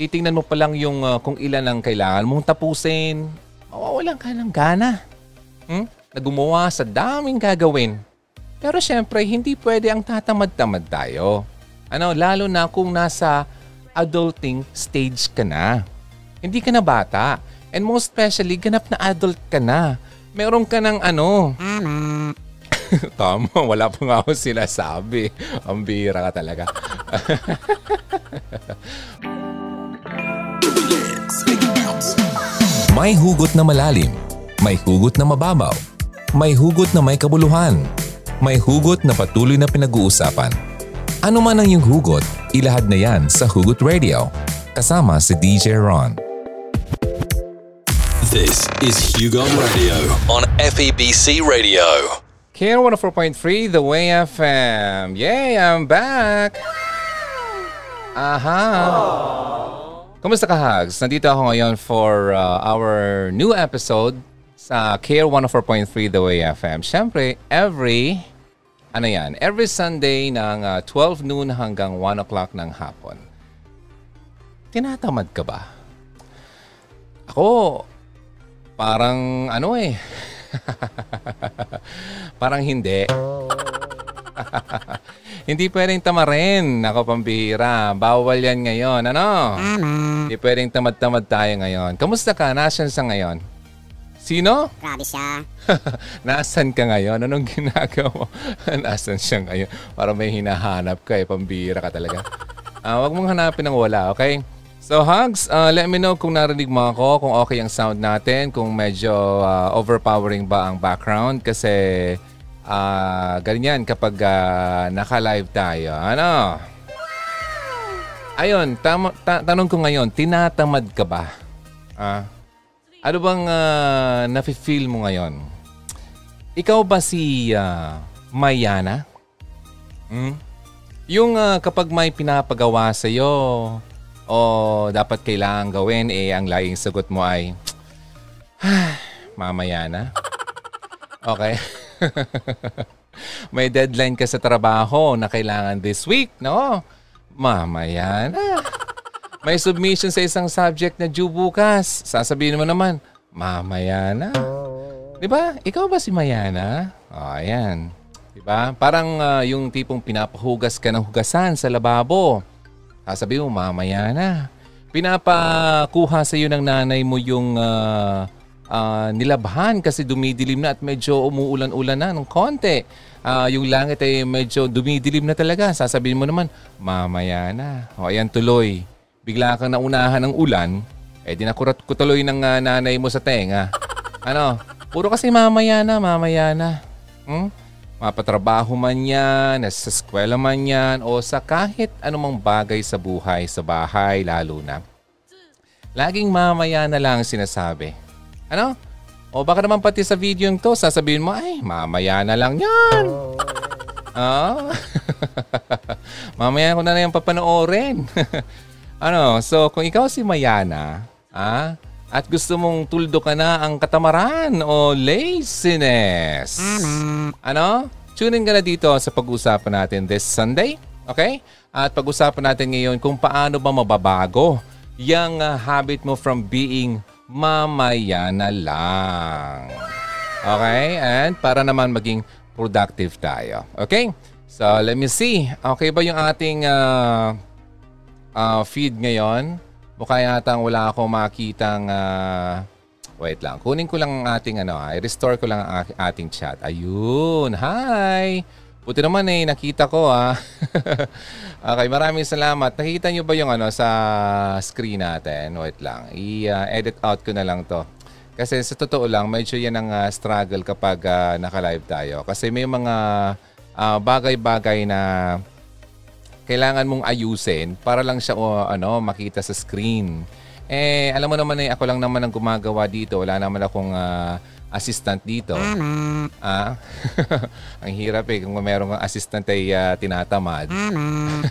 titingnan mo pa lang yung uh, kung ilan ang kailangan mong tapusin, mawawalan ka ng gana. Hmm? Na gumawa sa daming gagawin. Pero syempre, hindi pwede ang tatamad-tamad tayo. Ano, lalo na kung nasa adulting stage ka na. Hindi ka na bata. And most especially, ganap na adult ka na. Meron ka ng ano. Tama. Tama, wala pa nga ako sinasabi. Ang bira ka talaga. May hugot na malalim, may hugot na mababaw, may hugot na may kabuluhan, may hugot na patuloy na pinag-uusapan. Ano man ang iyong hugot, ilahad na yan sa Hugot Radio. Kasama si DJ Ron. This is Hugon Radio on FEBC Radio. Care 104.3 The Way FM. Yay, I'm back! Aha! Kumusta ka, Hugs? Nandito ako ngayon for uh, our new episode sa Care 104.3 The Way FM. Siyempre, every, ano yan, every Sunday ng uh, 12 noon hanggang 1 o'clock ng hapon. Tinatamad ka ba? Ako, parang ano eh. parang hindi. Hindi pwedeng tamarin. Ako pambihira. Bawal yan ngayon. Ano? Hindi pwedeng tamad-tamad tayo ngayon. Kamusta ka? Nasaan sa ngayon? Sino? Grabe siya. Nasaan ka ngayon? Anong ginagawa mo? Nasaan siya ngayon? Para may hinahanap ka eh. Pambihira ka talaga. Uh, wag mong hanapin ng wala, okay? So Hugs, uh, let me know kung narinig mo ako, kung okay ang sound natin, kung medyo uh, overpowering ba ang background kasi uh, ganyan kapag uh, naka-live tayo. Ano? Ayun, tam- ta- tanong ko ngayon, tinatamad ka ba? Ah, ano bang uh, nafe-feel mo ngayon? Ikaw ba si uh, Mayana? Hmm? Yung uh, kapag may pinapagawa sa'yo, o dapat kailangan gawin, eh ang laging sagot mo ay, mamaya na. Okay? May deadline ka sa trabaho na kailangan this week, no? Mamaya na. May submission sa isang subject na due bukas. Sasabihin mo naman, mamaya na. Di ba? Ikaw ba si Mayana? O, oh, ayan. Di ba? Parang uh, yung tipong pinapahugas ka ng hugasan sa lababo. Sasabi mo, mamaya na. Pinapakuha sa iyo ng nanay mo yung uh, uh, nilabhan kasi dumidilim na at medyo umuulan-ulan na ng konti. Uh, yung langit ay medyo dumidilim na talaga. Sasabihin mo naman, mamaya na. O ayan tuloy. Bigla kang naunahan ng ulan, eh dinakurat ko tuloy ng uh, nanay mo sa tenga. Ano? Puro kasi mamaya na, mamaya na. Hmm? Mapatrabaho man yan, sa eskwela man yan, o sa kahit anumang bagay sa buhay, sa bahay lalo na. Laging mamaya na lang sinasabi. Ano? O baka naman pati sa video to, sasabihin mo, ay, mamaya na lang yan. Ah? mamaya ko na lang papanoorin. ano, so kung ikaw si Mayana, ah, at gusto mong tuldo ka na ang katamaran o laziness. Ano? Tune in ka na dito sa pag-usapan natin this Sunday. Okay? At pag-usapan natin ngayon kung paano ba mababago yung uh, habit mo from being mamaya na lang. Okay? And para naman maging productive tayo. Okay? So, let me see. Okay ba yung ating uh, uh, feed ngayon? Mukha yata wala ako makitang... Uh, wait lang. Kunin ko lang ang ating ano. I-restore ko lang ang ating chat. Ayun. Hi! Buti naman eh. Nakita ko ah. okay. Maraming salamat. Nakita nyo ba yung ano sa screen natin? Wait lang. I-edit uh, out ko na lang to. Kasi sa totoo lang, medyo yan ang uh, struggle kapag uh, naka-live tayo. Kasi may mga uh, bagay-bagay na kailangan mong ayusin para lang siya o, ano, makita sa screen. Eh, alam mo naman eh, ako lang naman ang gumagawa dito. Wala naman akong uh, assistant dito. Mama. Ah? ang hirap eh kung merong assistant ay uh, tinatamad. Mama.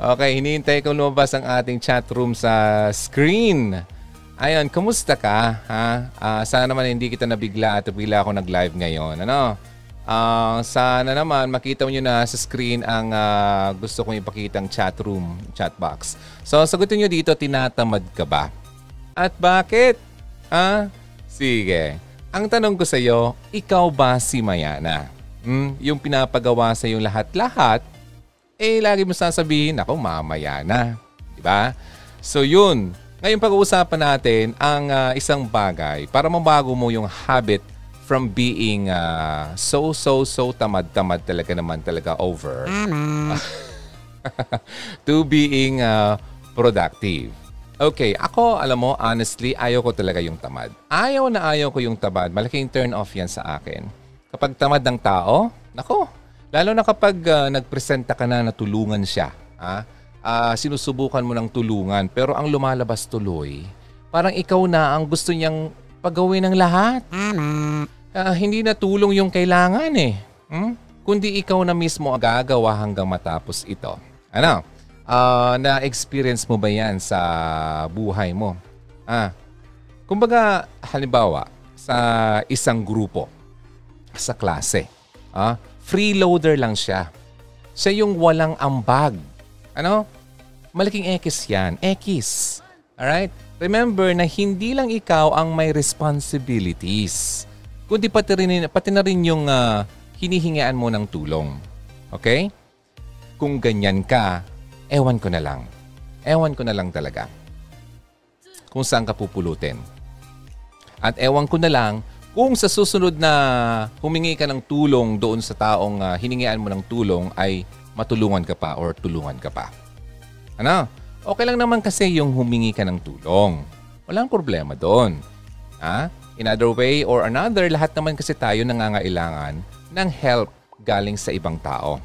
okay, hinihintay ko lumabas ang ating chat room sa screen. Ayun, kumusta ka? Ha? Uh, sana naman hindi kita nabigla at bigla ako nag-live ngayon. Ano? Ah, sana naman makita nyo na sa screen ang ah, gusto kong ipakitang chat room, chat box. So sagutin nyo dito, tinatamad ka ba? At bakit? Ah, sige. Ang tanong ko sa iyo, ikaw ba si Mayana? Hmm, yung pinapagawa sa yung lahat-lahat, eh lagi mo sasabihin, ako mamaya na. Diba? So yun, ngayon pag-uusapan natin ang ah, isang bagay para mabago mo yung habit from being ah, so, so, so tamad-tamad talaga naman talaga over to being ah, productive. Okay, ako, alam mo, honestly, ayaw ko talaga yung tamad. Ayaw na ayaw ko yung tamad. Malaking turn off yan sa akin. Kapag tamad ng tao, nako, lalo na kapag ah, nagpresenta ka na na tulungan siya. Ah, Ah, sinusubukan mo ng tulungan, pero ang lumalabas tuloy, parang ikaw na ang gusto niyang pagawin ng lahat. Ah, hindi na tulong yung kailangan eh. Hmm? Kundi ikaw na mismo ang gagawa hanggang matapos ito. Ano? Ah, na-experience mo ba yan sa buhay mo? Ah, kumbaga, halimbawa, sa isang grupo, sa klase, ah, freeloader lang siya. Siya yung walang ambag. Ano? Malaking X yan. X. Alright? Remember na hindi lang ikaw ang may responsibilities. Kundi pati, rin, pati na rin yung ah, hinihingaan mo ng tulong. Okay? Kung ganyan ka, ewan ko na lang. Ewan ko na lang talaga. Kung saan ka pupulutin. At ewan ko na lang kung sa susunod na humingi ka ng tulong doon sa taong ah, hiningian mo ng tulong ay matulungan ka pa or tulungan ka pa. Ano? Okay lang naman kasi yung humingi ka ng tulong. Walang problema doon. Ha? In other way or another, lahat naman kasi tayo nangangailangan ng help galing sa ibang tao.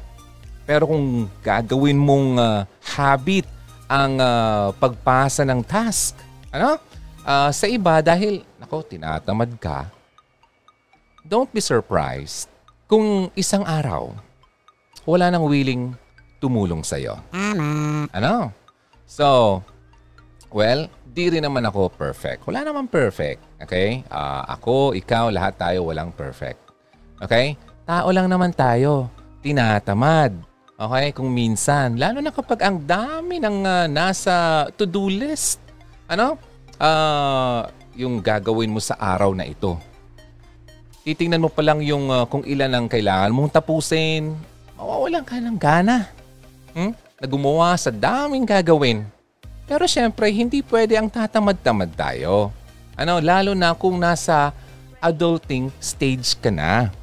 Pero kung gagawin mong ah, habit ang ah, pagpasa ng task, ano? Ah, sa iba dahil, nako, tinatamad ka, don't be surprised kung isang araw, wala nang willing tumulong sa'yo. Ano? So, well, di rin naman ako perfect. Wala naman perfect. Okay? Ah, ako, ikaw, lahat tayo walang perfect. Okay? Tao lang naman tayo. Tinatamad. Okay? Kung minsan, lalo na kapag ang dami ng ah, nasa to-do list. Ano? Ah, yung gagawin mo sa araw na ito. Titingnan mo pa lang yung ah, kung ilan ang kailangan mong tapusin. Mawawalan ka ng gana. Hmm? Na sa daming gagawin. Pero syempre, hindi pwede ang tatamad-tamad tayo. Ano, lalo na kung nasa adulting stage ka na.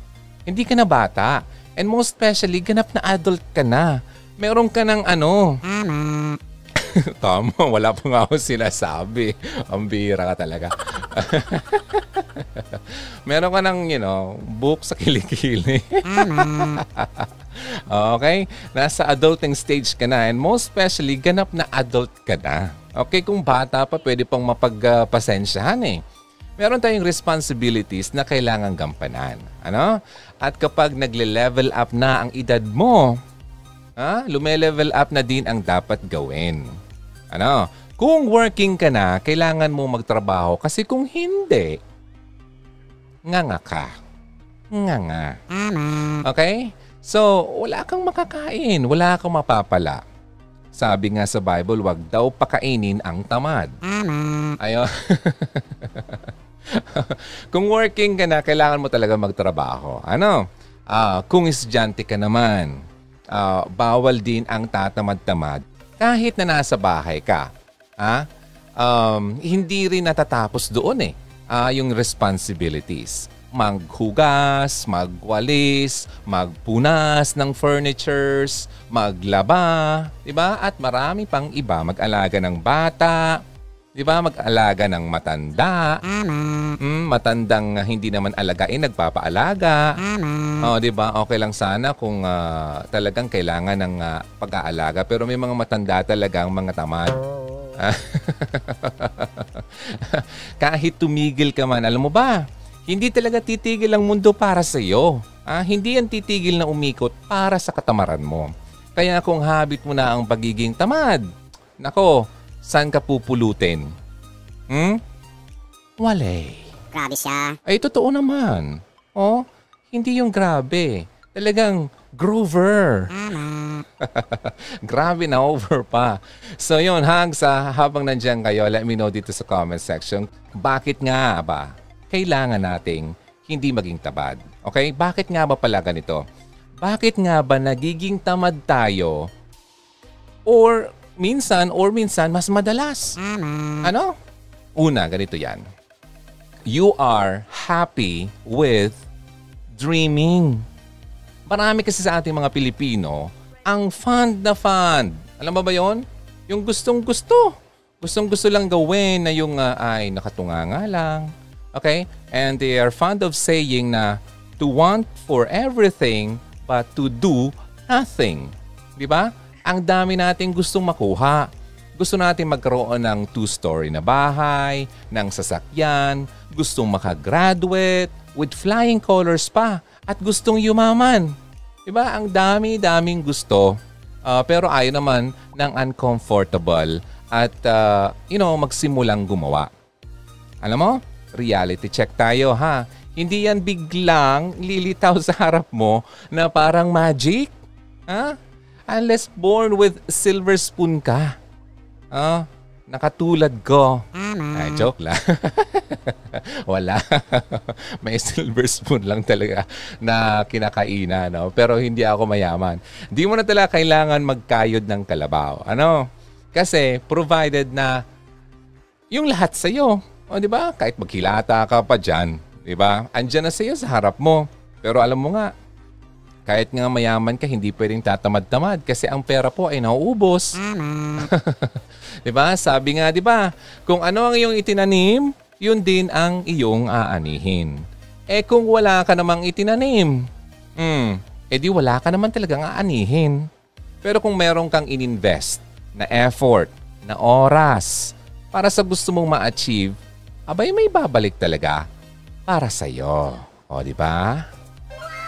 Hindi ka na bata. And most especially, ganap na adult ka na. Meron ka ng ano. Tama, wala pa nga ako sinasabi. Ang bira ka talaga. Meron ka ng, you know, book sa kilikili. okay? Nasa adulting stage ka na and most especially, ganap na adult ka na. Okay, kung bata pa, pwede pang mapagpasensyahan eh. Meron tayong responsibilities na kailangan gampanan. Ano? At kapag nagle-level up na ang edad mo, ha, lume-level up na din ang dapat gawin. Ano? Kung working ka na, kailangan mo magtrabaho kasi kung hindi, nga nga ka. Nga nga. Okay? So, wala kang makakain, wala kang mapapala. Sabi nga sa Bible, wag daw pakainin ang tamad. Ayun. kung working ka na, kailangan mo talaga magtrabaho. Ano? Ah, kung estudyante ka naman, ah, bawal din ang tatamad-tamad kahit na nasa bahay ka. Ha? Um, hindi rin natatapos doon eh. Ah, yung responsibilities. Maghugas, magwalis, magpunas ng furnitures, maglaba, 'di ba? At marami pang iba, mag-alaga ng bata, 'di ba? Mag-alaga ng matanda. Mm, matandang hindi naman alagain, nagpapaalaga. Oh, 'di ba? Okay lang sana kung ah, talagang kailangan ng ah, pag-aalaga, pero may mga matanda talagang mga tamad. Kahit tumigil ka man, alam mo ba? Hindi talaga titigil ang mundo para sa iyo. Ah, hindi yan titigil na umikot para sa katamaran mo. Kaya kung habit mo na ang pagiging tamad, nako, saan ka pupulutin? Hmm? Wale. Grabe siya. Ay, totoo naman. Oh, Hindi yung grabe. Talagang Grover. Grabe na over pa. So yun, hang sa habang nandiyan kayo, let me know dito sa comment section, bakit nga ba kailangan nating hindi maging tamad? Okay? Bakit nga ba pala ganito? Bakit nga ba nagiging tamad tayo or minsan or minsan mas madalas? Ano? Una, ganito yan. You are happy with dreaming. Marami kasi sa ating mga Pilipino ang fund na fund. Alam mo ba yon? Yung gustong gusto. Gustong gusto lang gawin na yung uh, ay nakatunga nga lang. Okay? And they are fond of saying na to want for everything but to do nothing. Di ba? Ang dami nating gustong makuha. Gusto natin magkaroon ng two-story na bahay, ng sasakyan, gustong makagraduate, with flying colors pa at gustong yumaman. Diba? Ang dami-daming gusto uh, pero ayaw naman ng uncomfortable at uh, you know, magsimulang gumawa. Alam mo, reality check tayo ha. Hindi yan biglang lilitaw sa harap mo na parang magic. Ha? Unless born with silver spoon ka. Ah, nakatulad ko. Ay, joke lang. Wala. May silver spoon lang talaga na kinakaina, no? Pero hindi ako mayaman. Hindi mo na talaga kailangan magkayod ng kalabaw. Ano? Kasi provided na yung lahat sa iyo, o di ba? Kahit maghilata ka pa diyan, di ba? Andiyan na sa iyo sa harap mo. Pero alam mo nga, kahit nga mayaman ka, hindi pwedeng tatamad-tamad kasi ang pera po ay nauubos. 'Di ba? Sabi nga 'di ba, kung ano ang iyong itinanim, yun din ang iyong aanihin. Eh kung wala ka namang itinanim, hmm, edi wala ka naman talagang aanihin. Pero kung meron kang ininvest na effort, na oras, para sa gusto mong ma-achieve, abay may babalik talaga para sa iyo. O, di ba?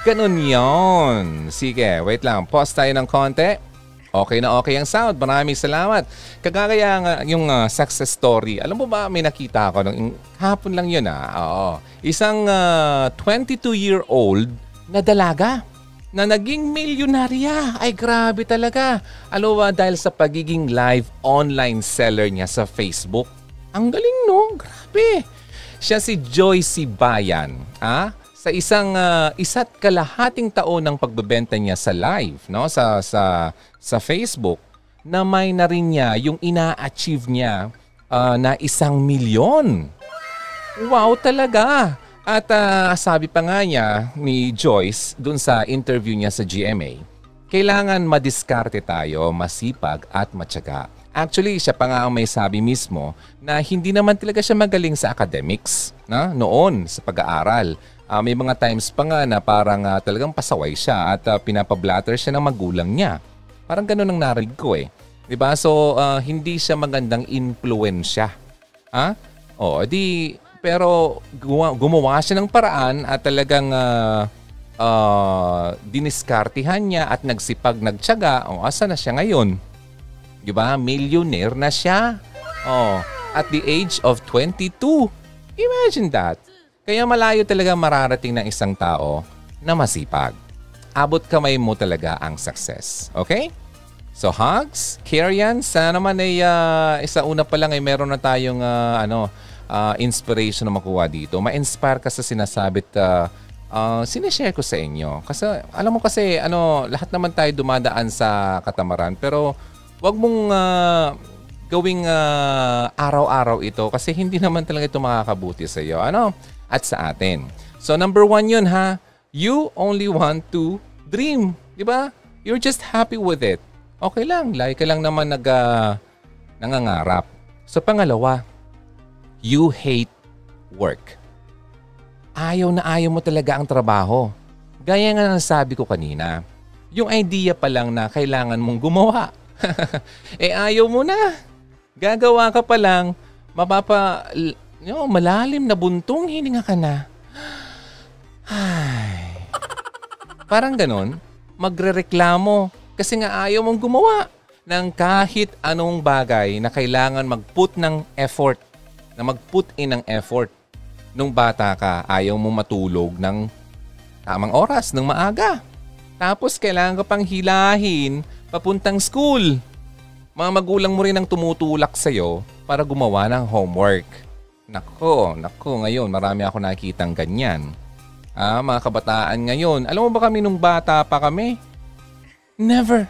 Ganun yon. Sige, wait lang. Pause tayo ng konti. Okay na okay ang sound. Maraming salamat. Kagaya nga yung uh, success story. Alam mo ba, may nakita ako nung hapon lang yun ah. Oo. Isang uh, ah, 22-year-old na dalaga na naging milyonarya. Ay grabe talaga. Ano ba dahil sa pagiging live online seller niya sa Facebook? Ang galing no? Grabe. Siya si Joyce Bayan. Ah? Sa isang uh, isa't kalahating taon ng pagbebenta niya sa live, no, sa sa sa Facebook, na may na rin niya yung ina-achieve niya uh, na isang milyon. Wow talaga! At uh, sabi pa nga niya ni Joyce dun sa interview niya sa GMA, kailangan madiskarte tayo, masipag at matyaga. Actually, siya pa nga ang may sabi mismo na hindi naman talaga siya magaling sa academics na noon sa pag-aaral uh, may mga times pa nga na parang uh, talagang pasaway siya at uh, pinapablatter siya ng magulang niya. Parang ganun ang narinig ko eh. 'Di ba? So uh, hindi siya magandang impluwensya. Ha? Oh, di pero gumawa siya ng paraan at talagang uh, uh, diniskartihan niya at nagsipag nagtiyaga. O oh, asa na siya ngayon? 'Di ba? Millionaire na siya. Oh, at the age of 22. Imagine that. Kaya malayo talaga mararating ng isang tao na masipag. Abot kamay mo talaga ang success. Okay? So hugs, Karian, sana naman ay uh, isa una pa lang ay meron na tayong uh, ano, uh, inspiration na makuha dito. Ma-inspire ka sa sinasabit uh, uh, sinishare ko sa inyo. Kasi alam mo kasi ano, lahat naman tayo dumadaan sa katamaran pero wag mong uh, gawing uh, araw-araw ito kasi hindi naman talaga ito makakabuti sa iyo. Ano? At sa atin. So number one yun ha, you only want to dream. Di ba? You're just happy with it. Okay lang, lagi ka lang naman nag, uh, nangangarap. So pangalawa, you hate work. Ayaw na ayaw mo talaga ang trabaho. Gaya nga ng sabi ko kanina, yung idea pa lang na kailangan mong gumawa. eh ayaw mo na. Gagawa ka pa lang, mapapa No, malalim na buntong hininga ka na. Ay. Parang ganon, magrereklamo kasi nga ayaw mong gumawa ng kahit anong bagay na kailangan mag-put ng effort, na mag-put in ng effort. Nung bata ka, ayaw mo matulog ng tamang oras ng maaga. Tapos kailangan ka pang hilahin papuntang school. Mga magulang mo rin ang tumutulak sa'yo para gumawa ng homework. Nako, nako, ngayon marami ako nakikitang ganyan. Ah, mga kabataan ngayon. Alam mo ba kami nung bata pa kami? Never.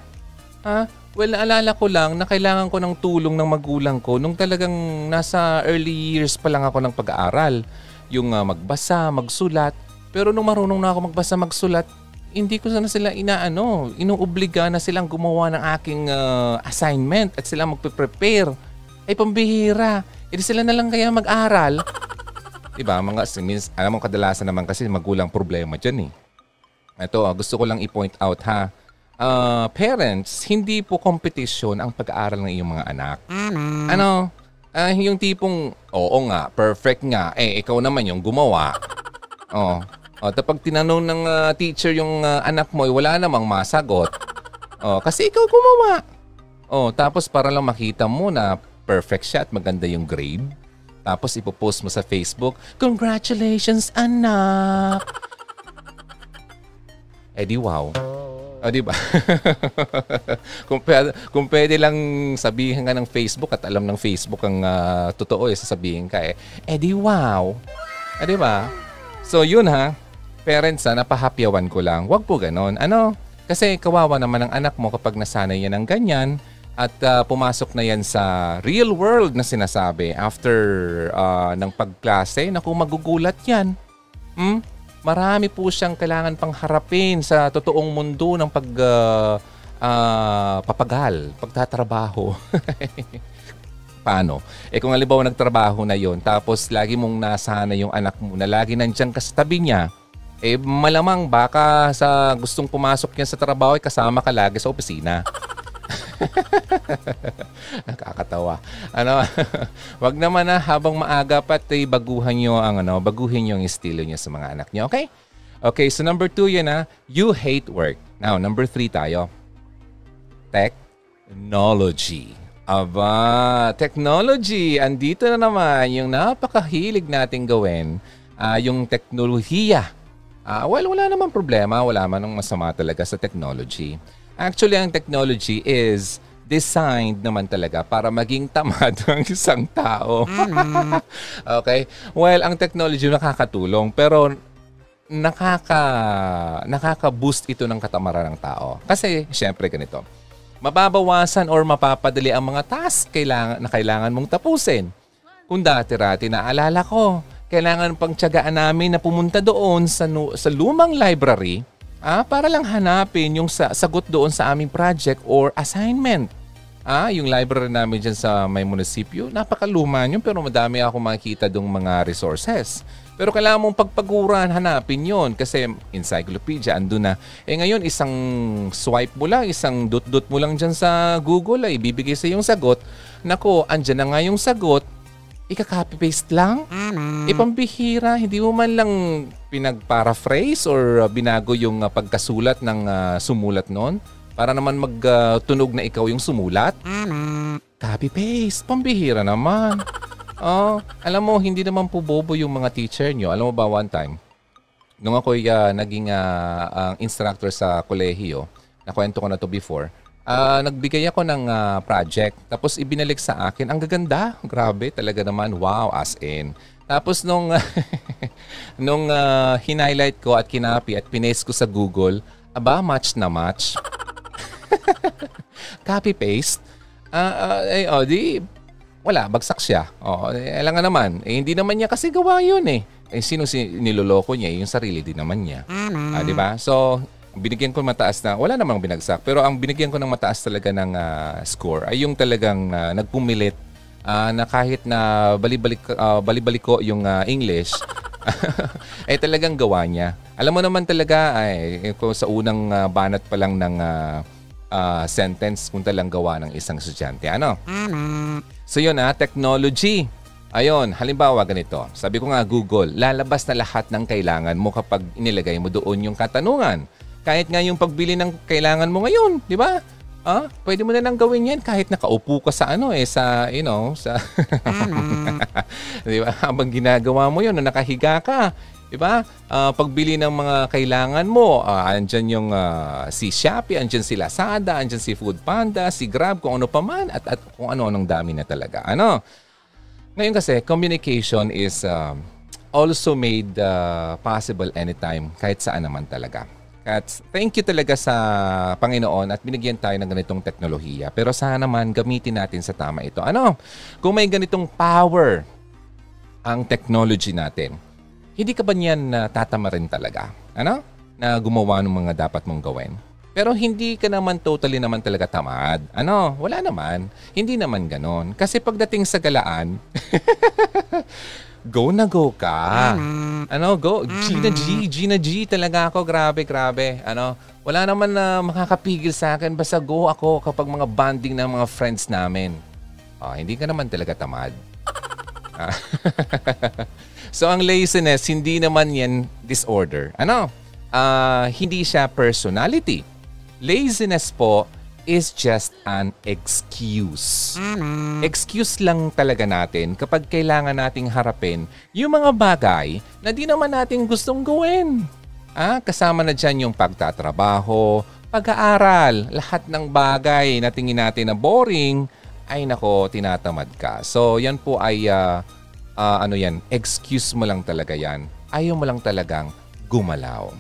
Ah, well, naalala ko lang na kailangan ko ng tulong ng magulang ko nung talagang nasa early years pa lang ako ng pag-aaral. Yung uh, magbasa, magsulat. Pero nung marunong na ako magbasa, magsulat, hindi ko sana sila inaano, inuobliga na silang gumawa ng aking uh, assignment at sila magpe-prepare. Ay pambihira. Hindi sila na lang kaya mag-aral. diba? Mga, means, alam mo kadalasan naman kasi magulang problema dyan eh. Ito, gusto ko lang i-point out ha. Uh, parents, hindi po competition ang pag-aaral ng iyong mga anak. Ano? Uh, yung tipong, oo nga, perfect nga. Eh, ikaw naman yung gumawa. Oh, Oh, tapos tinanong ng uh, teacher yung uh, anak mo, eh, wala namang masagot. Oh, kasi ikaw gumawa. Oh, tapos para lang makita mo na perfect siya at maganda yung grade. Tapos ipopost mo sa Facebook, Congratulations, anak! eh di wow. O, oh, di ba? kung, pwede, kung pwede lang sabihin ka ng Facebook at alam ng Facebook ang uh, totoo, eh, sasabihin ka eh, eh di wow. Eh, di ba? So, yun ha parents ha, napahapyawan ko lang. Huwag po ganon. Ano? Kasi kawawa naman ang anak mo kapag nasanay yan ng ganyan at uh, pumasok na yan sa real world na sinasabi after uh, ng pagklase. Naku, magugulat yan. Hmm? Marami po siyang kailangan pang harapin sa totoong mundo ng pag uh, uh, papagal, pagtatrabaho. Paano? Eh kung halimbawa nagtrabaho na yon tapos lagi mong nasana yung anak mo na lagi nandiyan ka sa tabi niya, eh malamang baka sa gustong pumasok niya sa trabaho ay kasama ka lagi sa opisina. Nakakatawa. Ano, wag naman na habang maaga pa ay baguhan niyo ang ano, baguhin niyo ang estilo niyo sa mga anak niyo, okay? Okay, so number two yan na, you hate work. Now, number three tayo. Technology. Aba, technology. Andito na naman yung napakahilig nating gawin, uh, yung teknolohiya Uh, well, wala namang problema. Wala man ng masama talaga sa technology. Actually, ang technology is designed naman talaga para maging tamad ang isang tao. okay? Well, ang technology nakakatulong pero nakaka nakaka-boost ito ng katamaran ng tao. Kasi syempre ganito. Mababawasan or mapapadali ang mga task kailangan, na kailangan mong tapusin. Kung dati-rati naalala ko, kailangan pang tiyagaan namin na pumunta doon sa, sa lumang library ah, para lang hanapin yung sa, sagot doon sa aming project or assignment. Ah, yung library namin dyan sa may munisipyo, napakaluma yun pero madami ako makikita dong mga resources. Pero kailangan mong pagpaguran, hanapin yon kasi encyclopedia, ando na. Eh ngayon, isang swipe mo lang, isang dot-dot mo lang dyan sa Google ay ibibigay sa yung sagot. Nako, andyan na nga yung sagot, ika-copy-paste lang? Mm. Ipambihira, hindi mo man lang pinag-paraphrase or uh, binago yung uh, pagkasulat ng uh, sumulat noon para naman magtunog uh, na ikaw yung sumulat? Mm. Copy-paste, pambihira naman. oh, alam mo, hindi naman po bobo yung mga teacher nyo. Alam mo ba one time, nung ako uh, naging uh, uh, instructor sa kolehiyo, nakwento ko na to before, uh, nagbigay ako ng uh, project. Tapos ibinalik sa akin. Ang gaganda. Grabe talaga naman. Wow, as in. Tapos nung nung uh, hinighlight ko at kinapi at pinaste ko sa Google, aba, match na match. Copy paste. Uh, uh, eh, oh, di wala, bagsak siya. Oh, eh, alam nga naman, eh, hindi naman niya kasi gawa 'yun eh. Eh sino si niloloko niya, yung sarili din naman niya. Ah, di ba? So, binigyan ko mataas na, wala namang binagsak, pero ang binigyan ko ng mataas talaga ng uh, score ay yung talagang uh, nagpumilit uh, na kahit na balibalik, uh, balibalik ko yung uh, English, ay talagang gawa niya. Alam mo naman talaga, ay, kung sa unang uh, banat pa lang ng uh, uh, sentence kung talang gawa ng isang estudyante. Ano? So yun ah, technology. Ayon, halimbawa ganito. Sabi ko nga Google, lalabas na lahat ng kailangan mo kapag inilagay mo doon yung katanungan. Kahit nga yung pagbili ng kailangan mo ngayon, di ba? Ah, pwede mo na lang gawin 'yan kahit nakaupo ka sa ano eh sa you know, sa Di ba? Habang ginagawa mo 'yon, nakahiga ka, Diba? Uh, pagbili ng mga kailangan mo, uh, andyan yung uh, si Shopee, andyan si Lazada, andyan si Food Panda, si Grab, kung ano pa man, at, at kung ano-anong dami na talaga. Ano? Ngayon kasi, communication is uh, also made uh, possible anytime, kahit saan naman talaga. At thank you talaga sa Panginoon at binigyan tayo ng ganitong teknolohiya. Pero sana naman gamitin natin sa tama ito. Ano? Kung may ganitong power ang technology natin, hindi ka ba niyan uh, tatama rin talaga? Ano? Na gumawa ng mga dapat mong gawin. Pero hindi ka naman totally naman talaga tamad. Ano? Wala naman. Hindi naman ganon. Kasi pagdating sa galaan, go na go ka. Ano, go. G na G. G na G talaga ako. Grabe, grabe. Ano, wala naman na makakapigil sa akin. Basta go ako kapag mga bonding ng mga friends namin. Oh, hindi ka naman talaga tamad. So ang laziness, hindi naman yan disorder. Ano? Uh, hindi siya personality. Laziness po is just an excuse. Excuse lang talaga natin kapag kailangan nating harapin yung mga bagay na di naman natin gustong gawin. Ah, kasama na dyan yung pagtatrabaho, pag-aaral, lahat ng bagay na tingin natin na boring, ay nako, tinatamad ka. So, yan po ay uh, uh, ano yan, excuse mo lang talaga yan. Ayaw mo lang talagang gumalaw.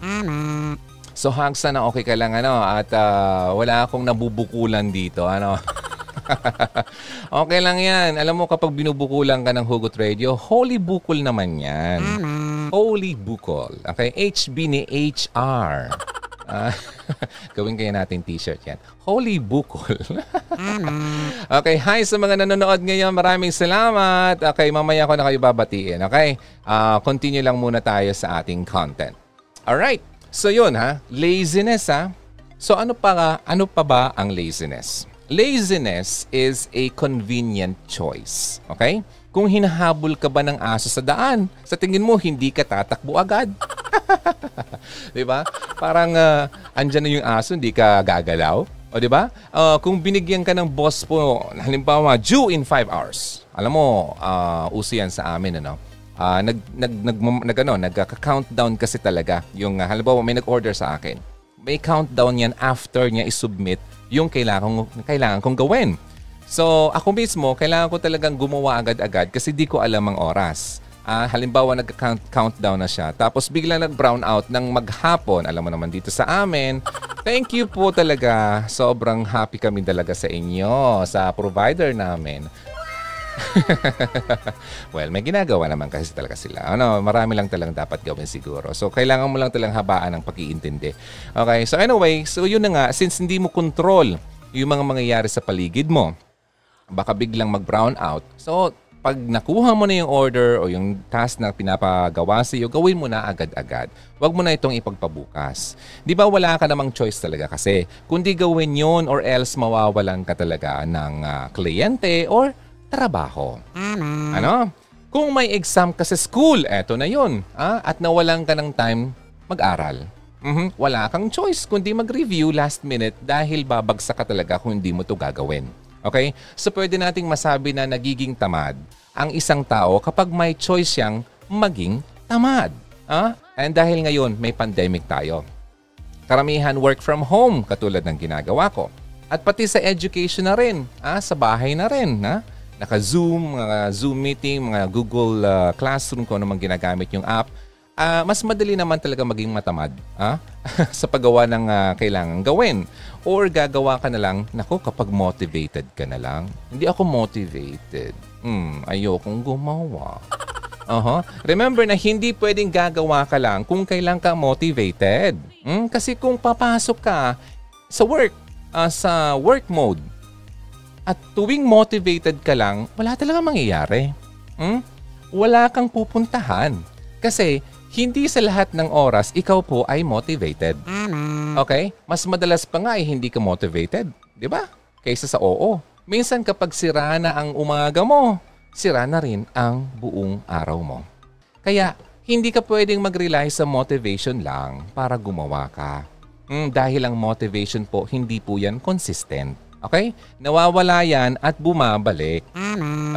So hang sana okay ka lang ano at uh, wala akong nabubukulan dito ano. okay lang yan. Alam mo kapag binubukulan ka ng Hugot Radio, holy bukol naman yan. Holy bukol. Okay? HB ni HR. Uh, gawin kaya natin t-shirt yan. Holy Bukol. okay, hi sa mga nanonood ngayon. Maraming salamat. Okay, mamaya ko na kayo babatiin. Okay? Uh, continue lang muna tayo sa ating content. Alright. So yun ha, laziness ha. So ano pa, ano pa ba ang laziness? Laziness is a convenient choice. Okay? Kung hinahabol ka ba ng aso sa daan, sa tingin mo hindi ka tatakbo agad. 'Di ba? Parang uh, andyan na yung aso, hindi ka gagalaw. O 'di ba? Uh, kung binigyan ka ng boss po, halimbawa due in 5 hours. Alam mo, uh, uso yan sa amin ano. Uh, nag nag nag, nag ano, nagka-countdown kasi talaga yung uh, halimbawa may nag-order sa akin. May countdown yan after niya i-submit yung kailangan kailangan kong gawin. So, ako mismo, kailangan ko talagang gumawa agad-agad kasi di ko alam ang oras uh, halimbawa nag-countdown na siya, tapos bigla nag-brown out ng maghapon, alam mo naman dito sa amin, thank you po talaga. Sobrang happy kami talaga sa inyo, sa provider namin. well, may ginagawa naman kasi talaga sila. Ano, marami lang talagang dapat gawin siguro. So, kailangan mo lang talagang habaan ng pag-iintindi. Okay, so anyway, so yun na nga, since hindi mo control yung mga mangyayari sa paligid mo, baka biglang mag-brown out. So, pag nakuha mo na yung order o yung task na pinapagawa sa iyo, gawin mo na agad-agad. Huwag mo na itong ipagpabukas. Di ba wala ka namang choice talaga kasi kundi gawin yon or else mawawalan ka talaga ng uh, kliyente or trabaho. Ano? Kung may exam ka sa school, eto na yon. Ah? At nawalan ka ng time mag-aral. Mm-hmm. Wala kang choice kundi mag-review last minute dahil babagsak ka talaga kung hindi mo to gagawin. Okay? So pwede nating masabi na nagiging tamad ang isang tao kapag may choice siyang maging tamad. Ah? And dahil ngayon may pandemic tayo. Karamihan work from home katulad ng ginagawa ko. At pati sa education na rin, ah, sa bahay na rin. Ha? Naka-Zoom, mga Zoom meeting, mga Google uh, Classroom kung naman ginagamit yung app. Uh, mas madali naman talaga maging matamad ah? sa paggawa ng uh, kailangan gawin. Or gagawa ka na lang, nako kapag motivated ka na lang. Hindi ako motivated Hmm, ayokong gumawa. Uh-huh. Remember na hindi pwedeng gagawa ka lang kung kailan ka motivated. Hmm? Kasi kung papasok ka sa work, uh, sa work mode, at tuwing motivated ka lang, wala talaga mangyayari. Hmm? Wala kang pupuntahan. Kasi hindi sa lahat ng oras ikaw po ay motivated. Okay? Mas madalas pa nga ay hindi ka motivated. Di ba? Kaysa sa oo. Minsan kapag sira na ang umaga mo, sira na rin ang buong araw mo. Kaya hindi ka pwedeng mag-rely sa motivation lang para gumawa ka. Mm, dahil ang motivation po, hindi po yan consistent. Okay? Nawawala yan at bumabalik.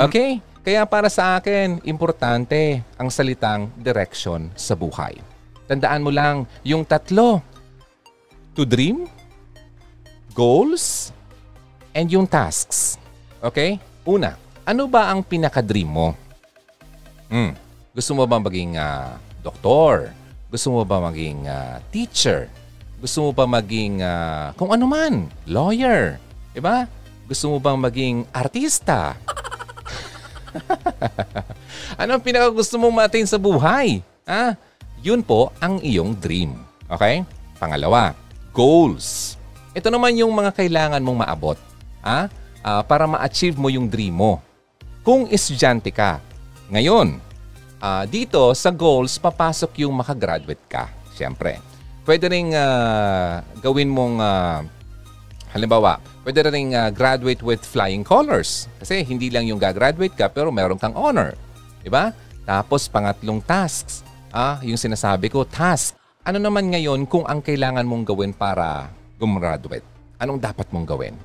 Okay? Kaya para sa akin, importante ang salitang direction sa buhay. Tandaan mo lang yung tatlo. To dream, goals, and yung tasks. Okay? Una, ano ba ang pinaka-dream mo? Hmm. Gusto mo ba maging uh, doktor? Gusto mo ba maging uh, teacher? Gusto mo ba maging uh, kung ano man, lawyer? Diba? Gusto mo bang maging artista? ano ang gusto mong matin sa buhay? Ah, yun po ang iyong dream. Okay? Pangalawa, goals. Ito naman yung mga kailangan mong maabot. Ah, uh, para ma-achieve mo yung dream mo. Kung estudyante ka, ngayon, uh, dito sa goals, papasok yung makagraduate ka. Siyempre. Pwede rin uh, gawin mong uh, Halimbawa, pwede rin uh, graduate with flying colors. Kasi hindi lang yung gagraduate ka pero meron kang honor. Diba? Tapos pangatlong tasks. Ah, yung sinasabi ko, task. Ano naman ngayon kung ang kailangan mong gawin para gumraduate? Anong dapat mong gawin?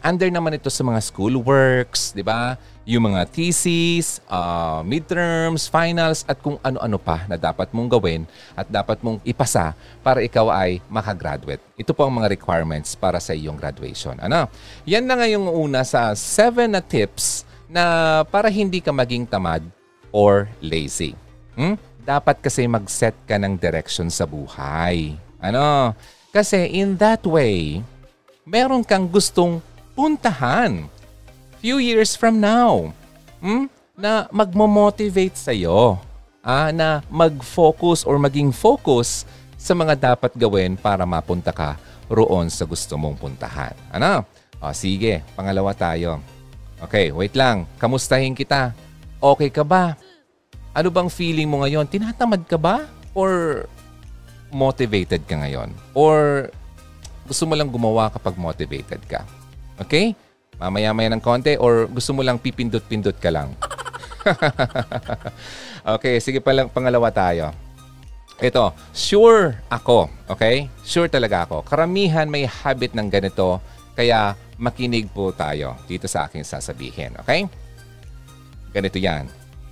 Under naman ito sa mga school works, di ba? Yung mga thesis, uh, midterms, finals, at kung ano-ano pa na dapat mong gawin at dapat mong ipasa para ikaw ay makagraduate. Ito po ang mga requirements para sa iyong graduation. Ano? Yan na nga yung una sa 7 na tips na para hindi ka maging tamad or lazy. Hmm? Dapat kasi mag-set ka ng direction sa buhay. Ano? Kasi in that way, meron kang gustong puntahan few years from now hmm, na magmo-motivate sa'yo ah, na mag-focus or maging focus sa mga dapat gawin para mapunta ka roon sa gusto mong puntahan. Ano? O, sige, pangalawa tayo. Okay, wait lang. Kamustahin kita. Okay ka ba? Ano bang feeling mo ngayon? Tinatamad ka ba? Or motivated ka ngayon? Or gusto mo lang gumawa kapag motivated ka? Okay? Mamaya-maya ng konti or gusto mo lang pipindot-pindot ka lang? okay, sige pa lang pangalawa tayo. Ito, sure ako, okay? Sure talaga ako. Karamihan may habit ng ganito, kaya makinig po tayo dito sa aking sasabihin, okay? Ganito yan.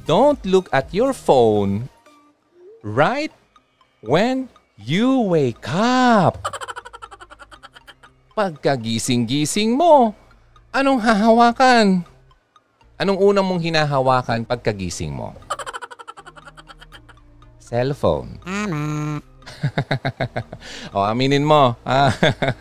Don't look at your phone right when you wake up pagkagising-gising mo, anong hahawakan? Anong unang mong hinahawakan pagkagising mo? Cellphone. Tama. o, aminin mo.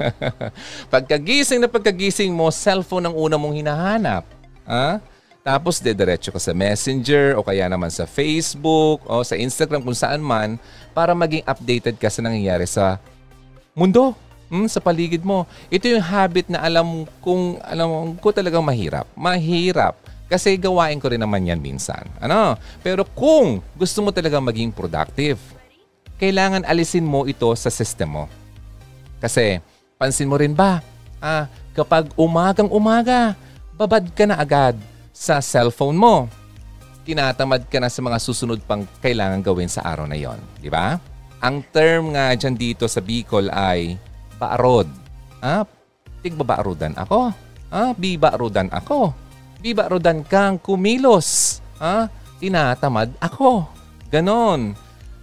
pagkagising na pagkagising mo, cellphone ang unang mong hinahanap. Ha? Tapos dediretso ka sa Messenger o kaya naman sa Facebook o sa Instagram kung saan man para maging updated ka sa nangyayari sa mundo hmm, sa paligid mo. Ito yung habit na alam kung alam ko talagang mahirap. Mahirap. Kasi gawain ko rin naman yan minsan. Ano? Pero kung gusto mo talaga maging productive, kailangan alisin mo ito sa system mo. Kasi pansin mo rin ba, ah, kapag umagang umaga, babad ka na agad sa cellphone mo. Tinatamad ka na sa mga susunod pang kailangan gawin sa araw na yon, di ba? Ang term nga dyan dito sa Bicol ay baarod. Ah, tigbabaarodan ako. Ah, bibaarodan ako. Bibaarodan kang kumilos. Ah, tinatamad ako. Ganon.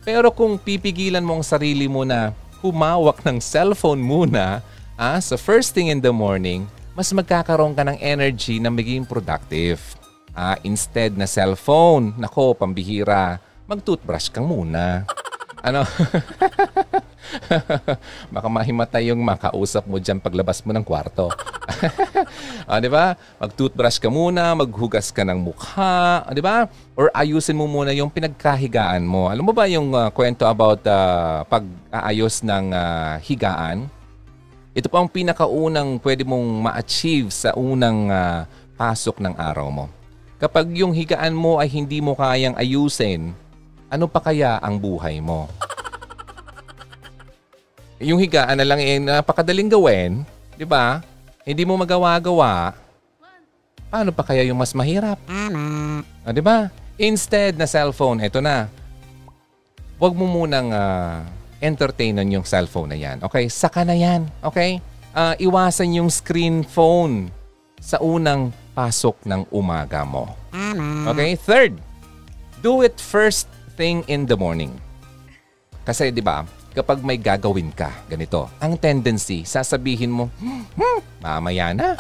Pero kung pipigilan mo ang sarili mo na humawak ng cellphone muna ah, sa first thing in the morning, mas magkakaroon ka ng energy na maging productive. Ah, instead na cellphone, nako, pambihira, mag-toothbrush kang muna. Ano? Baka mahimatay yung makausap mo dyan paglabas mo ng kwarto. ah, di ba? Mag-toothbrush ka muna, maghugas ka ng mukha, ah, di ba? Or ayusin mo muna yung pinagkahigaan mo. Alam mo ba yung uh, kwento about uh, pag-aayos ng uh, higaan? Ito pa ang pinakaunang pwede mong ma-achieve sa unang uh, pasok ng araw mo. Kapag yung higaan mo ay hindi mo kayang ayusin, ano pa kaya ang buhay mo? Yung higaan na lang eh, napakadaling gawin, di ba? Hindi mo magawa-gawa. Paano pa kaya yung mas mahirap? Tama. Ah, di ba? Instead na cellphone, eto na. Huwag mo munang uh, entertainan yung cellphone na yan. Okay? Saka na yan. Okay? Uh, iwasan yung screen phone sa unang pasok ng umaga mo. Okay? Third, do it first thing in the morning. Kasi 'di ba, kapag may gagawin ka, ganito, ang tendency, sasabihin mo, hmm, mamaya na.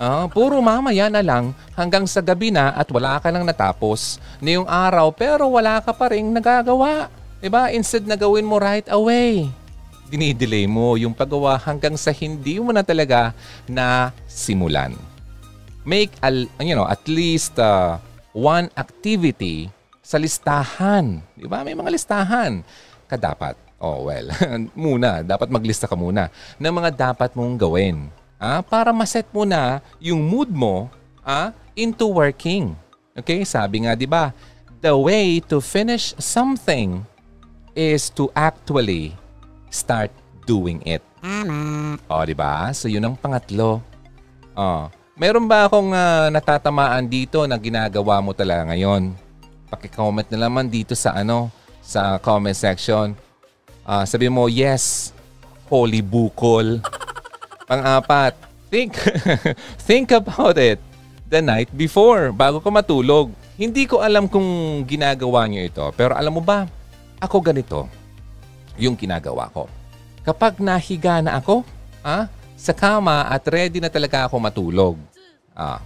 Ah, puro mamaya na lang hanggang sa gabi na at wala ka nang natapos na yung araw pero wala ka pa rin nagagawa. 'Di ba? Instead na gawin mo right away. Dinidelay mo yung paggawa hanggang sa hindi mo na talaga na simulan. Make a, you know, at least uh, one activity sa listahan. 'Di ba? May mga listahan ka dapat. Oh, well, muna, dapat maglista ka muna ng mga dapat mong gawin. Ah, para maset mo na yung mood mo ah, into working. Okay, sabi nga 'di ba, the way to finish something is to actually start doing it. Oh, 'di ba? So 'yun ang pangatlo. Oh, meron ba akong uh, natatamaan dito na ginagawa mo talaga ngayon? Paki-comment na naman dito sa ano, sa comment section. Uh, sabi mo, yes, holy bukol. Pang-apat, think, think about it the night before, bago ka matulog. Hindi ko alam kung ginagawa niyo ito, pero alam mo ba, ako ganito yung ginagawa ko. Kapag nahiga na ako ah, sa kama at ready na talaga ako matulog, ah,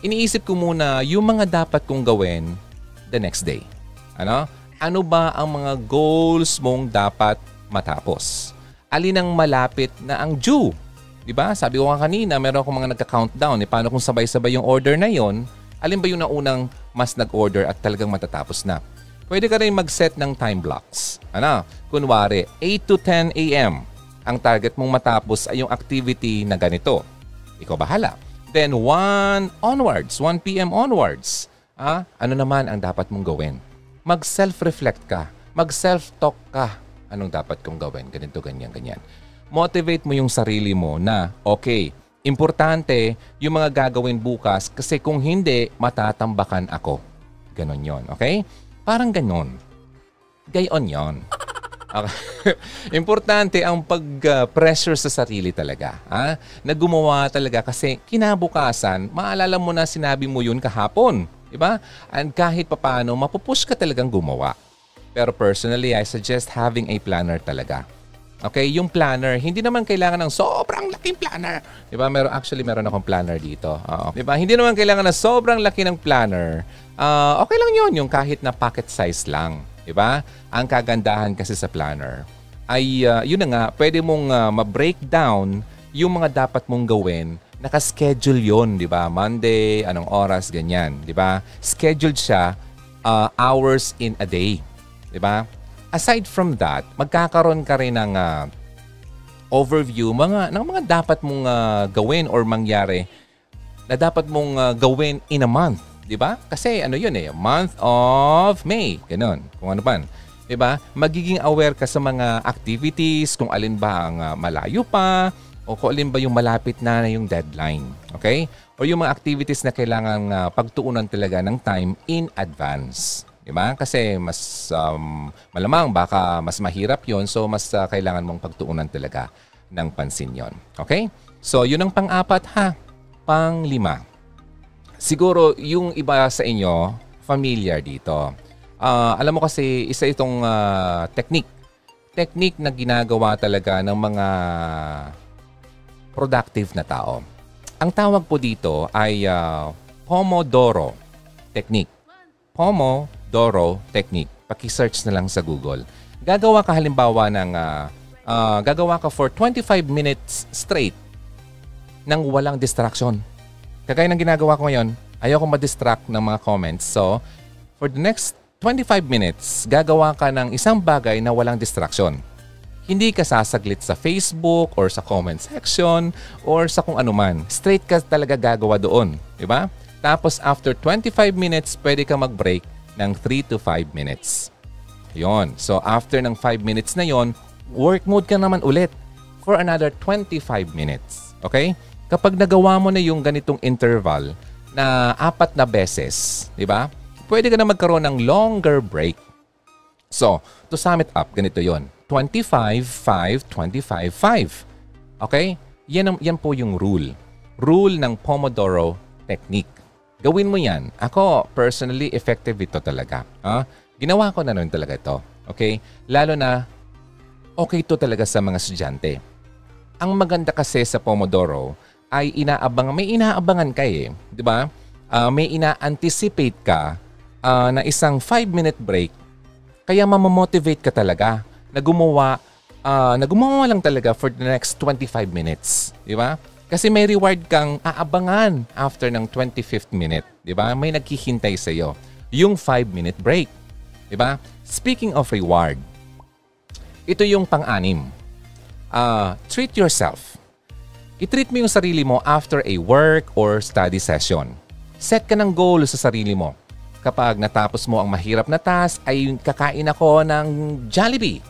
iniisip ko muna yung mga dapat kong gawin the next day. Ano? Ano ba ang mga goals mong dapat matapos? Alin ang malapit na ang due? 'Di ba? Sabi ko nga kanina, meron akong mga nagka-countdown. Eh, paano kung sabay-sabay yung order na 'yon? Alin ba yung naunang mas nag-order at talagang matatapos na? Pwede ka rin mag-set ng time blocks. Ano? Kunwari, 8 to 10 a.m. Ang target mong matapos ay yung activity na ganito. Ikaw bahala. Then 1 onwards, 1 p.m. onwards. Ah, ano naman ang dapat mong gawin? Mag-self-reflect ka, mag-self-talk ka. Anong dapat kong gawin? Ganito, ganyan, ganyan. Motivate mo yung sarili mo na, okay, importante yung mga gagawin bukas kasi kung hindi, matatambakan ako. Ganon yon okay? Parang ganon. Gayon yon. Okay. Importante ang pag-pressure sa sarili talaga. Ha? Na gumawa talaga kasi kinabukasan, maalala mo na sinabi mo yun kahapon. Diba? And kahit papano, mapupush ka talagang gumawa. Pero personally, I suggest having a planner talaga. Okay, yung planner, hindi naman kailangan ng sobrang laking planner. 'Di ba? Meron actually meron akong planner dito. Oo. 'Di ba? Hindi naman kailangan ng sobrang laki ng planner. Uh, okay lang 'yon, yung kahit na pocket size lang, 'di ba? Ang kagandahan kasi sa planner ay uh, yun na nga, pwede mong uh, ma-breakdown yung mga dapat mong gawin naka-schedule yon, di ba? Monday, anong oras, ganyan, di ba? Scheduled siya uh, hours in a day, di ba? Aside from that, magkakaroon ka rin ng uh, overview mga ng mga dapat mong uh, gawin or mangyari na dapat mong uh, gawin in a month, di ba? Kasi ano 'yun eh, month of May, ganun. Kung ano pa. 'Di ba? Magiging aware ka sa mga activities, kung alin ba ang uh, malayo pa, o kung alin ba yung malapit na yung deadline. Okay? O yung mga activities na kailangan uh, pagtuunan talaga ng time in advance. Di ba? Kasi mas um, malamang baka mas mahirap yon so mas uh, kailangan mong pagtuunan talaga ng pansin yon. Okay? So, yun ang pang-apat ha. Pang-lima. Siguro yung iba sa inyo familiar dito. Uh, alam mo kasi isa itong uh, technique. Technique na ginagawa talaga ng mga productive na tao. Ang tawag po dito ay uh, Pomodoro Technique. Pomodoro Technique. Paki-search na lang sa Google. Gagawa ka halimbawa ng uh, uh, gagawa ka for 25 minutes straight nang walang distraction. Kagaya ng ginagawa ko ngayon, ayoko ma-distract ng mga comments. So, for the next 25 minutes, gagawa ka ng isang bagay na walang distraction. Hindi ka sasaglit sa Facebook or sa comment section or sa kung anuman. Straight ka talaga gagawa doon. Di ba? Tapos after 25 minutes, pwede ka mag-break ng 3 to 5 minutes. Yon. So after ng 5 minutes na yon, work mode ka naman ulit for another 25 minutes. Okay? Kapag nagawa mo na yung ganitong interval na apat na beses, di ba? Pwede ka na magkaroon ng longer break. So, to sum it up, ganito yon 25, 5, 25, 5. Okay? Yan, ang, yan po yung rule. Rule ng Pomodoro technique. Gawin mo yan. Ako, personally, effective ito talaga. Ah, ginawa ko na nun talaga ito. Okay? Lalo na, okay ito talaga sa mga estudyante. Ang maganda kasi sa Pomodoro ay inaabang, may inaabangan ka eh. Di ba? Ah, may ina-anticipate ka ah, na isang 5-minute break. Kaya mamamotivate ka talaga na gumawa, ah, na gumawa lang talaga for the next 25 minutes. Di ba? Kasi may reward kang aabangan after ng 25th minute. Di ba? May naghihintay sa iyo. Yung 5-minute break. Di ba? Speaking of reward, ito yung pang-anim. Ah, treat yourself. I-treat mo yung sarili mo after a work or study session. Set ka ng goal sa sarili mo. Kapag natapos mo ang mahirap na task, ay kakain ako ng Jollibee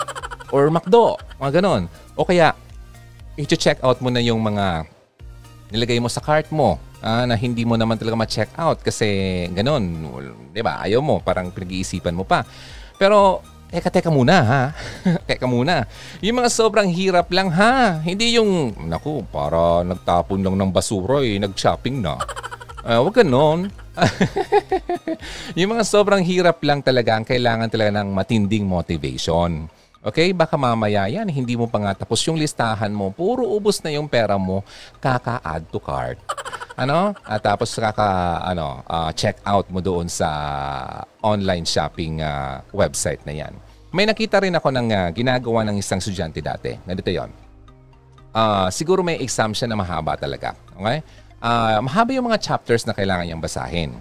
or McDo, mga ganon. O kaya, i-check out mo na yung mga nilagay mo sa cart mo ah, na hindi mo naman talaga ma-check out kasi ganon, di ba? Ayaw mo, parang pinag-iisipan mo pa. Pero, teka, teka muna ha. teka muna. Yung mga sobrang hirap lang ha. Hindi yung, naku, para nagtapon lang ng basura eh, nag-shopping na. Uh, wag ganon. yung mga sobrang hirap lang talaga ang kailangan talaga ng matinding motivation. Okay? Baka mamaya yan, hindi mo pa nga tapos yung listahan mo, puro ubos na yung pera mo, kaka-add to cart. Ano? At tapos kaka ano, uh, check out mo doon sa online shopping uh, website na yan. May nakita rin ako ng uh, ginagawa ng isang estudyante dati. Ganito yon. Uh, siguro may exam siya na mahaba talaga. Okay? Uh, mahaba yung mga chapters na kailangan niyang basahin.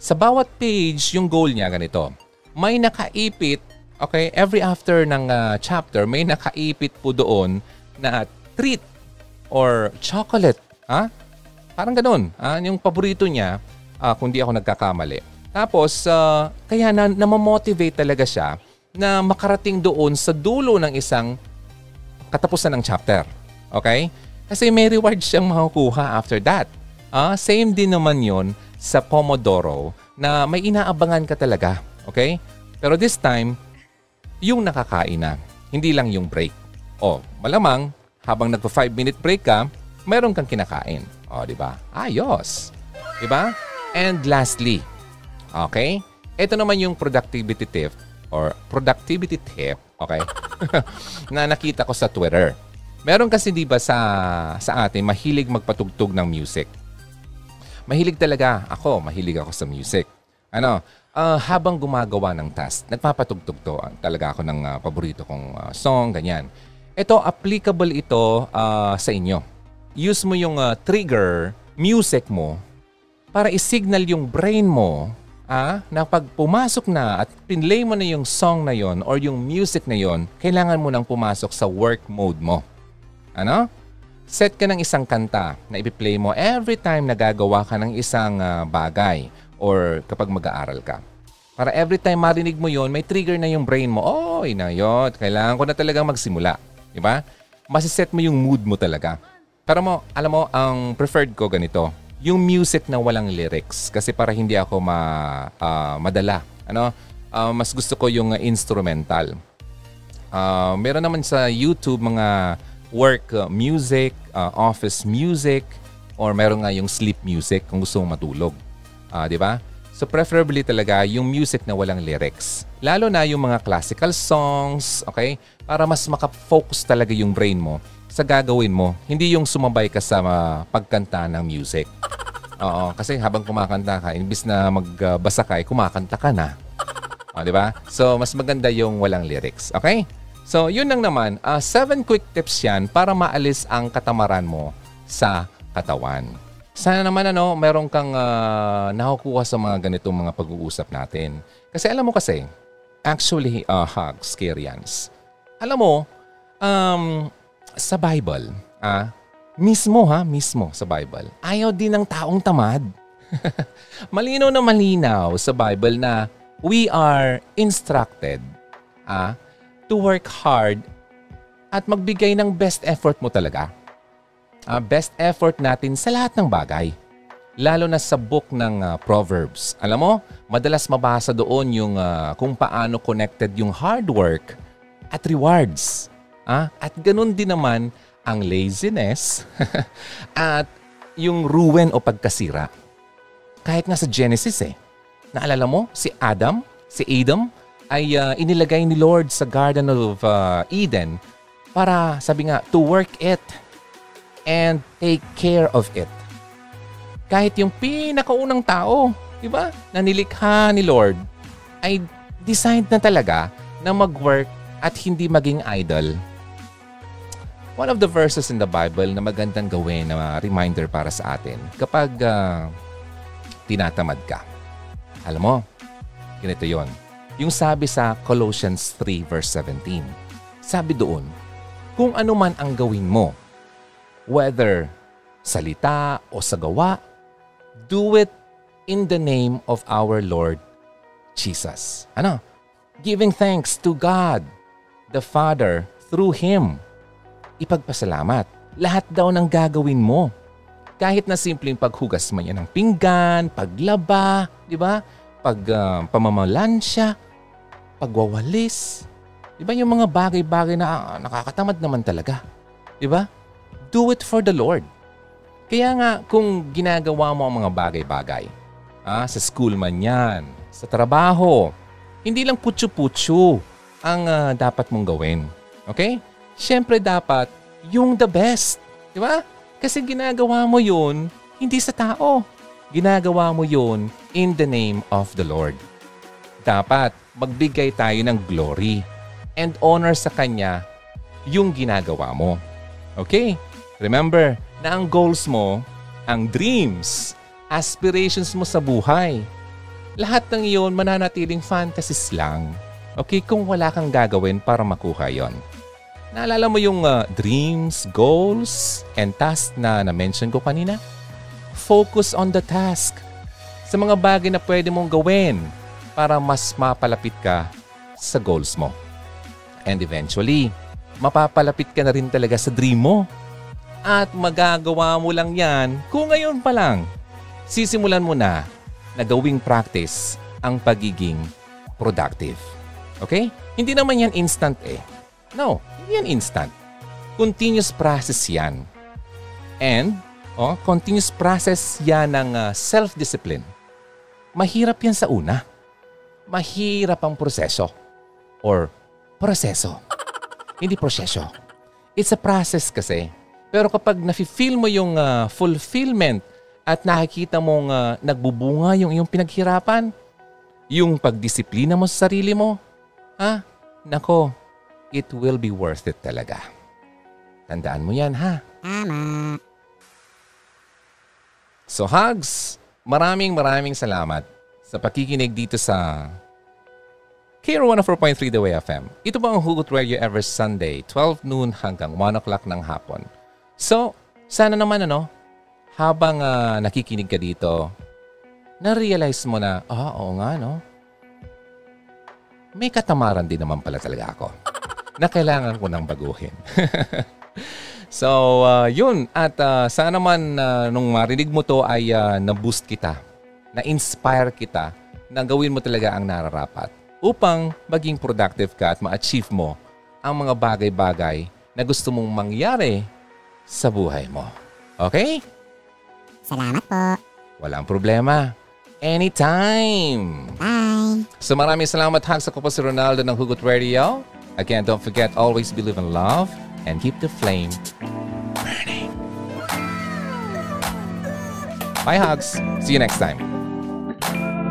Sa bawat page, yung goal niya ganito. May nakaipit Okay, every after ng uh, chapter, may nakaipit po doon na treat or chocolate. Ha? Parang ganun. Ha? Yung paborito niya, uh, kung di ako nagkakamali. Tapos, uh, kaya na, namamotivate talaga siya na makarating doon sa dulo ng isang katapusan ng chapter. Okay? Kasi may reward siyang makukuha after that. Uh, same din naman yon sa Pomodoro na may inaabangan ka talaga. Okay? Pero this time, yung nakakain na, hindi lang yung break. O, malamang, habang nagpa 5 minute break ka, meron kang kinakain. O, di ba? Ayos. Di ba? And lastly, okay? Ito naman yung productivity tip or productivity tip, okay? na nakita ko sa Twitter. Meron kasi 'di ba sa sa atin mahilig magpatugtog ng music. Mahilig talaga ako, mahilig ako sa music. Ano, uh, habang gumagawa ng task, nagpapatugtog to. Uh, talaga ako ng uh, paborito kong uh, song, ganyan. Ito, applicable ito uh, sa inyo. Use mo yung uh, trigger music mo para i-signal yung brain mo ah, na pag pumasok na at pinlay mo na yung song na yon or yung music na yon, kailangan mo nang pumasok sa work mode mo. Ano? Set ka ng isang kanta na ipi-play mo every time na gagawa ka ng isang uh, bagay or kapag mag-aaral ka. Para every time marinig mo yon, may trigger na yung brain mo. Oh, inayot, kailangan ko na talagang magsimula. Di ba? Masiset mo yung mood mo talaga. Pero mo, alam mo, ang preferred ko ganito, yung music na walang lyrics. Kasi para hindi ako ma, uh, madala. Ano? Uh, mas gusto ko yung instrumental. Uh, meron naman sa YouTube mga work uh, music, uh, office music, or meron nga yung sleep music kung gusto mong matulog. Uh, di ba? So preferably talaga yung music na walang lyrics. Lalo na yung mga classical songs, okay? Para mas makafocus talaga yung brain mo sa gagawin mo. Hindi yung sumabay ka sa pagkanta ng music. Oo, kasi habang kumakanta ka, imbis na magbasa ka, kumakanta ka na. O, di ba? So, mas maganda yung walang lyrics. Okay? So, yun lang naman. Uh, seven quick tips yan para maalis ang katamaran mo sa katawan. Sana naman ano, meron kang uh, nakukuha sa mga ganitong mga pag-uusap natin. Kasi alam mo kasi, actually, uh, hugs, Kyrians. Alam mo, um, sa Bible, ah, mismo ha, mismo sa Bible, ayaw din ng taong tamad. malinaw na malinaw sa Bible na we are instructed ah, to work hard at magbigay ng best effort mo talaga uh, best effort natin sa lahat ng bagay. Lalo na sa book ng uh, Proverbs. Alam mo, madalas mabasa doon yung uh, kung paano connected yung hard work at rewards. Ah? At ganun din naman ang laziness at yung ruin o pagkasira. Kahit nga sa Genesis eh. Naalala mo, si Adam, si Adam, ay uh, inilagay ni Lord sa Garden of uh, Eden para, sabi nga, to work it and take care of it. Kahit yung pinakaunang tao, di ba, na nilikha ni Lord, ay designed na talaga na mag-work at hindi maging idol. One of the verses in the Bible na magandang gawin na reminder para sa atin kapag uh, tinatamad ka. Alam mo, ganito yon. Yung sabi sa Colossians 3 verse 17. Sabi doon, kung ano man ang gawin mo, whether salita o sa gawa, do it in the name of our Lord Jesus. Ano? Giving thanks to God, the Father, through Him. Ipagpasalamat. Lahat daw ng gagawin mo. Kahit na simpleng paghugas man yan ng pinggan, paglaba, di ba? Pag uh, pamamalansya, pagwawalis. Di ba yung mga bagay-bagay na uh, nakakatamad naman talaga? Di ba? Do it for the Lord. Kaya nga, kung ginagawa mo ang mga bagay-bagay, ah, sa school man yan, sa trabaho, hindi lang putyo-putyo ang uh, dapat mong gawin. Okay? Siyempre dapat yung the best. Di ba? Kasi ginagawa mo yun hindi sa tao. Ginagawa mo yun in the name of the Lord. Dapat magbigay tayo ng glory and honor sa Kanya yung ginagawa mo. Okay? Remember na ang goals mo, ang dreams, aspirations mo sa buhay, lahat ng iyon mananatiling fantasies lang. Okay? Kung wala kang gagawin para makuha yon. Naalala mo yung uh, dreams, goals, and tasks na na-mention ko kanina? Focus on the task. Sa mga bagay na pwede mong gawin para mas mapalapit ka sa goals mo. And eventually, mapapalapit ka na rin talaga sa dream mo. At magagawa mo lang yan kung ngayon pa lang. Sisimulan mo na na gawing practice ang pagiging productive. Okay? Hindi naman yan instant eh. No, hindi yan instant. Continuous process yan. And, oh, continuous process yan ng uh, self-discipline. Mahirap yan sa una. Mahirap ang proseso. Or proseso. hindi proseso. It's a process kasi. Pero kapag nafe-feel mo yung uh, fulfillment at nakikita mong uh, nagbubunga yung iyong pinaghirapan, yung pagdisiplina mo sa sarili mo, ha? Nako, it will be worth it talaga. Tandaan mo yan, ha? Tama. So, hugs, maraming maraming salamat sa pakikinig dito sa KRO 104.3 The Way FM. Ito po ang Hugot Radio every Sunday, 12 noon hanggang 1 o'clock ng hapon. So, sana naman ano, habang uh, nakikinig ka dito, na-realize mo na, ah, oo nga, no? May katamaran din naman pala talaga ako na kailangan ko nang baguhin. so, uh, yun. At uh, sana naman uh, nung marinig mo to ay uh, na-boost kita, na-inspire kita na gawin mo talaga ang nararapat upang maging productive ka at ma-achieve mo ang mga bagay-bagay na gusto mong mangyari sa buhay mo. Okay? Salamat po. Walang problema. Anytime! Bye! So maraming salamat Hags. Ako po si Ronaldo ng Hugot Radio. Again, don't forget, always believe in love and keep the flame burning. Bye, Hugs. See you next time.